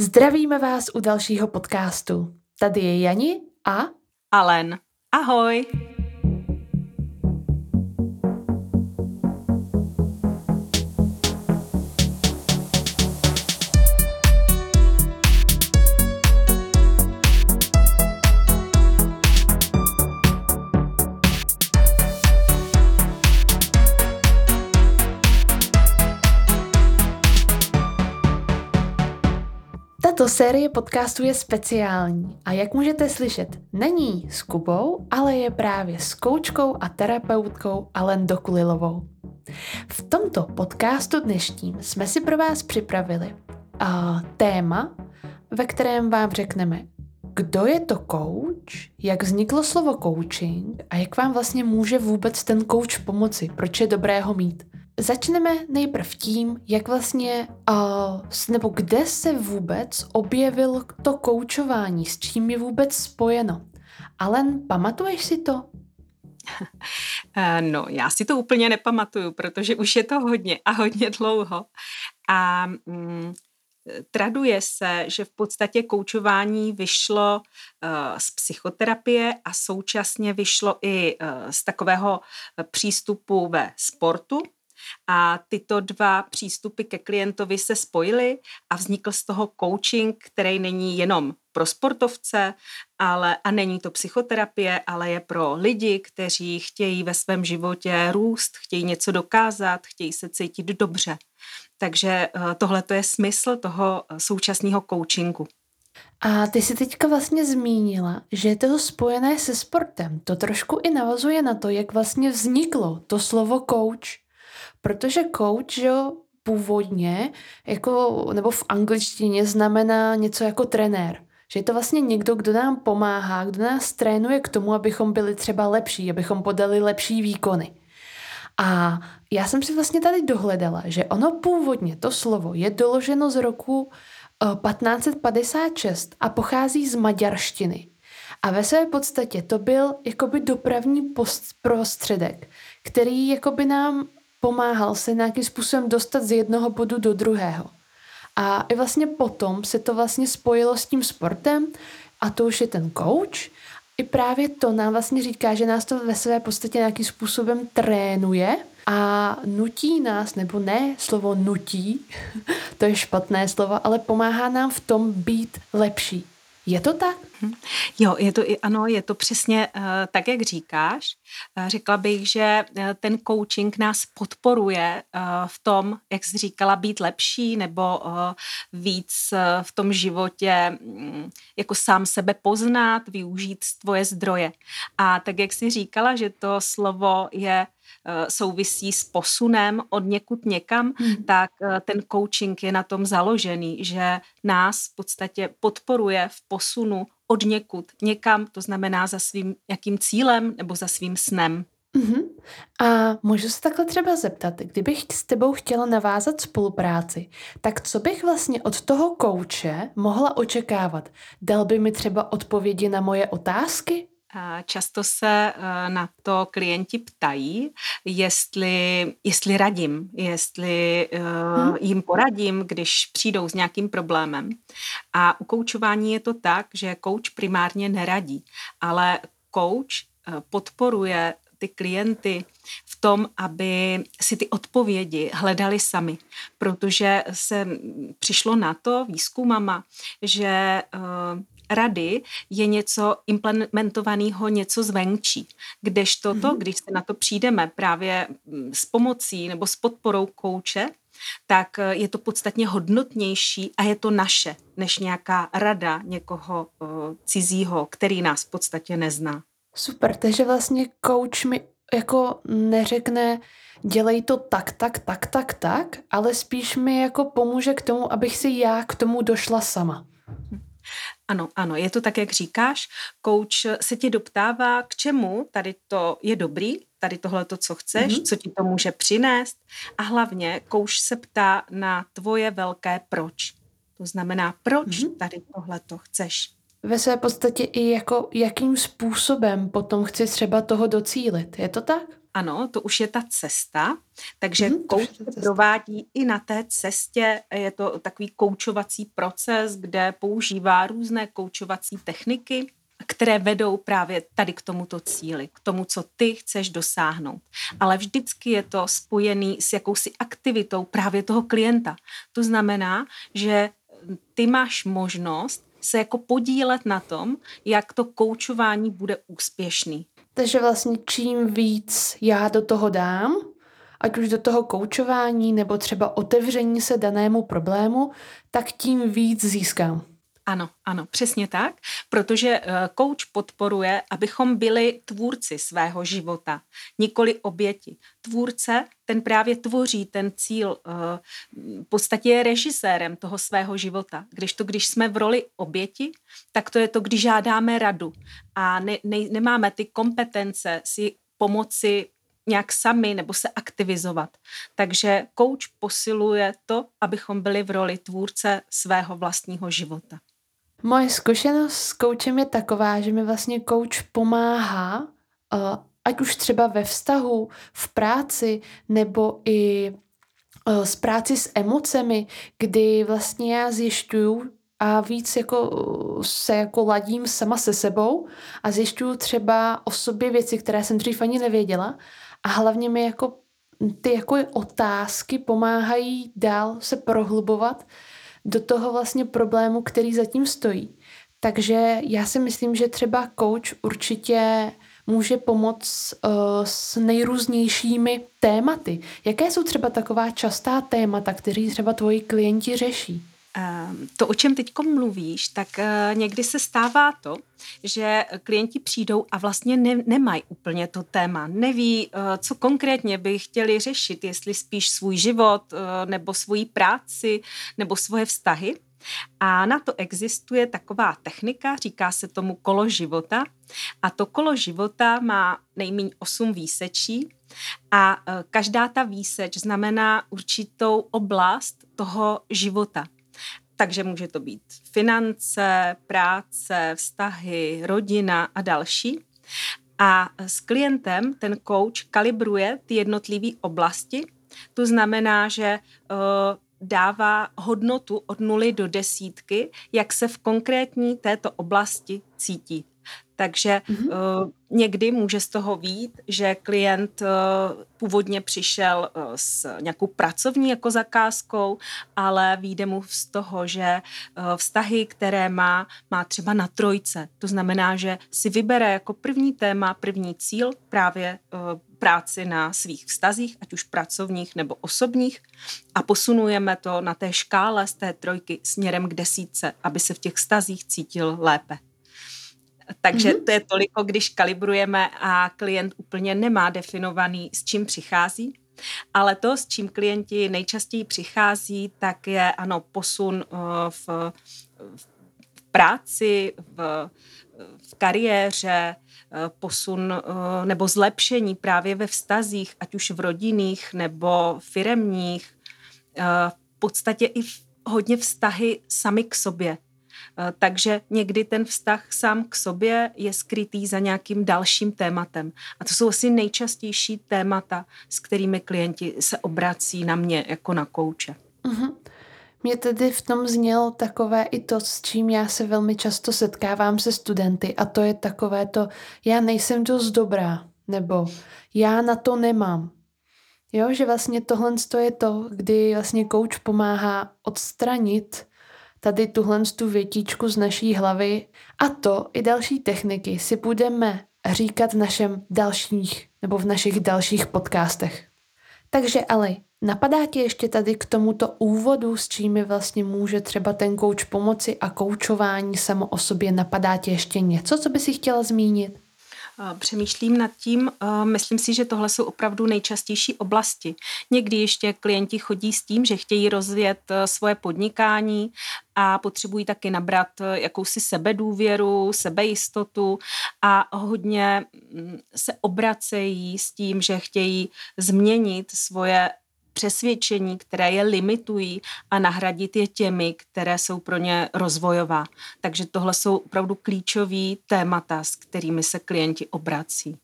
Zdravíme vás u dalšího podcastu. Tady je Jani a Alen. Ahoj! Série podcastů je speciální a jak můžete slyšet, není s Kubou, ale je právě s koučkou a terapeutkou Alen Dokulilovou. V tomto podcastu dnešním jsme si pro vás připravili uh, téma, ve kterém vám řekneme, kdo je to coach, jak vzniklo slovo coaching a jak vám vlastně může vůbec ten coach pomoci, proč je dobré ho mít. Začneme nejprve tím, jak vlastně, uh, nebo kde se vůbec objevil to koučování, s čím je vůbec spojeno. Alen, pamatuješ si to? No, já si to úplně nepamatuju, protože už je to hodně a hodně dlouho. A mm, traduje se, že v podstatě koučování vyšlo uh, z psychoterapie a současně vyšlo i uh, z takového přístupu ve sportu, a tyto dva přístupy ke klientovi se spojily a vznikl z toho coaching, který není jenom pro sportovce, ale a není to psychoterapie, ale je pro lidi, kteří chtějí ve svém životě růst, chtějí něco dokázat, chtějí se cítit dobře. Takže eh, tohle to je smysl toho eh, současného coachingu. A ty jsi teďka vlastně zmínila, že je to spojené se sportem. To trošku i navazuje na to, jak vlastně vzniklo to slovo coach. Protože coach, jo, původně, jako, nebo v angličtině znamená něco jako trenér. Že je to vlastně někdo, kdo nám pomáhá, kdo nás trénuje k tomu, abychom byli třeba lepší, abychom podali lepší výkony. A já jsem si vlastně tady dohledala, že ono původně, to slovo, je doloženo z roku 1556 eh, a pochází z maďarštiny. A ve své podstatě to byl jakoby dopravní post prostředek, který jakoby nám pomáhal se nějakým způsobem dostat z jednoho bodu do druhého. A i vlastně potom se to vlastně spojilo s tím sportem a to už je ten coach. I právě to nám vlastně říká, že nás to ve své podstatě nějakým způsobem trénuje a nutí nás, nebo ne slovo nutí, to je špatné slovo, ale pomáhá nám v tom být lepší. Je to tak? Mhm. Jo, je to, ano, je to přesně uh, tak, jak říkáš. Uh, řekla bych, že uh, ten coaching nás podporuje v tom, jak jsi říkala, být lepší nebo víc v tom životě um, jako sám sebe poznat, využít tvoje zdroje. A tak, jak jsi říkala, že to slovo je Eh, souvisí s posunem od někud někam, hmm. tak eh, ten coaching je na tom založený, že nás v podstatě podporuje v posunu od někud někam, to znamená za svým jakým cílem nebo za svým snem. Uh-huh. A můžu se takhle třeba zeptat, kdybych s tebou chtěla navázat spolupráci, tak co bych vlastně od toho kouče mohla očekávat? Dal by mi třeba odpovědi na moje otázky? Často se eh, na to klienti ptají, jestli, jestli radím, jestli hmm. jim poradím, když přijdou s nějakým problémem. A u koučování je to tak, že kouč primárně neradí, ale kouč eh, podporuje ty klienty v tom, aby si ty odpovědi hledali sami, protože se přišlo na to výzkumama, že rady je něco implementovaného, něco zvenčí. Kdežto to, mm-hmm. když se na to přijdeme právě mm, s pomocí nebo s podporou kouče, tak eh, je to podstatně hodnotnější a je to naše, než nějaká rada někoho uh, cizího, který nás v podstatě nezná. Super, takže vlastně coach mi jako neřekne, dělej to tak, tak, tak, tak, tak, ale spíš mi jako pomůže k tomu, abych si já k tomu došla sama. Ano, ano, je to tak, jak říkáš. Coach se ti doptává, k čemu tady to je dobrý, tady tohle to, co chceš, mm-hmm. co ti to může přinést. A hlavně coach se ptá na tvoje velké proč. To znamená, proč mm-hmm. tady tohle to chceš. Ve své podstatě i jako jakým způsobem potom chci třeba toho docílit. Je to tak? Ano, to už je ta cesta, takže hmm, kouč se provádí i na té cestě. Je to takový koučovací proces, kde používá různé koučovací techniky, které vedou právě tady k tomuto cíli, k tomu, co ty chceš dosáhnout. Ale vždycky je to spojený s jakousi aktivitou právě toho klienta. To znamená, že ty máš možnost se jako podílet na tom, jak to koučování bude úspěšný. Takže vlastně čím víc já do toho dám, ať už do toho koučování nebo třeba otevření se danému problému, tak tím víc získám. Ano, ano, přesně tak, protože kouč eh, podporuje, abychom byli tvůrci svého života, nikoli oběti. Tvůrce, ten právě tvoří ten cíl, eh, v podstatě je režisérem toho svého života. Když to, když jsme v roli oběti, tak to je to, když žádáme radu a ne, ne, nemáme ty kompetence si pomoci nějak sami nebo se aktivizovat. Takže kouč posiluje to, abychom byli v roli tvůrce svého vlastního života. Moje zkušenost s koučem je taková, že mi vlastně kouč pomáhá, ať už třeba ve vztahu, v práci, nebo i s práci s emocemi, kdy vlastně já zjišťuju a víc jako se jako ladím sama se sebou a zjišťuju třeba o sobě věci, které jsem dřív ani nevěděla. A hlavně mi jako ty jako otázky pomáhají dál se prohlubovat do toho vlastně problému, který zatím stojí. Takže já si myslím, že třeba coach určitě může pomoct uh, s nejrůznějšími tématy. Jaké jsou třeba taková častá témata, který třeba tvoji klienti řeší? Ehm, to, o čem teď mluvíš, tak eh, někdy se stává to, že klienti přijdou a vlastně ne, nemají úplně to téma. Neví, eh, co konkrétně by chtěli řešit, jestli spíš svůj život, eh, nebo svoji práci, nebo svoje vztahy. A na to existuje taková technika, říká se tomu kolo života. A to kolo života má nejméně 8 výsečí a každá ta výseč znamená určitou oblast toho života. Takže může to být finance, práce, vztahy, rodina a další. A s klientem ten coach kalibruje ty jednotlivé oblasti. To znamená, že uh, dává hodnotu od nuly do desítky, jak se v konkrétní této oblasti cítí. Takže mm-hmm. uh, někdy může z toho vít, že klient uh, původně přišel uh, s nějakou pracovní jako zakázkou, ale vyjde mu z toho, že uh, vztahy, které má, má třeba na trojce. To znamená, že si vybere jako první téma, první cíl právě uh, práci na svých vztazích, ať už pracovních nebo osobních a posunujeme to na té škále z té trojky směrem k desítce, aby se v těch vztazích cítil lépe. Takže mm-hmm. to je toliko, když kalibrujeme a klient úplně nemá definovaný, s čím přichází. Ale to, s čím klienti nejčastěji přichází, tak je ano posun uh, v, v práci, v, v kariéře, uh, posun uh, nebo zlepšení právě ve vztazích, ať už v rodinných nebo firemních, v podstatě i v, hodně vztahy sami k sobě. Eh, takže někdy ten vztah sám k sobě je skrytý za nějakým dalším tématem. A to jsou asi nejčastější témata, s kterými klienti se obrací na mě jako na kouče. Uh-huh. Mě tedy v tom znělo takové i to, s čím já se velmi často setkávám se studenty a to je takové to, já nejsem dost dobrá, nebo já na to nemám. Jo, že vlastně tohle je to, kdy vlastně kouč pomáhá odstranit tady tuhle tu větičku z naší hlavy a to i další techniky si budeme říkat v našem dalších nebo v našich dalších podcastech. Takže ale napadá ti ještě tady k tomuto úvodu, s čím vlastně může třeba ten kouč pomoci a koučování samo o sobě, napadá ti ještě něco, co by si chtěla zmínit? Přemýšlím nad tím, myslím si, že tohle jsou opravdu nejčastější oblasti. Někdy ještě klienti chodí s tím, že chtějí rozvíjet e, svoje podnikání a potřebují taky nabrat e, jakousi sebedůvěru, sebejistotu a hodně mm, se obracejí s tím, že chtějí změnit svoje přesvědčení, které je limitují a nahradit je těmi, které jsou pro ně rozvojová. Takže tohle jsou opravdu klíčové témata, s kterými se klienti obrací.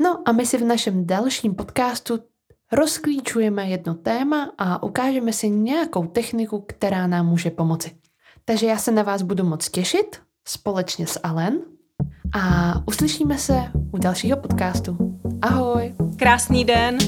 No a my si v našem dalším podcastu rozklíčujeme jedno téma a ukážeme si nějakou techniku, která nám může pomoci. Takže já se na vás budu moc těšit společně s Alen a uslyšíme se u dalšího podcastu. Ahoj! Krásný den!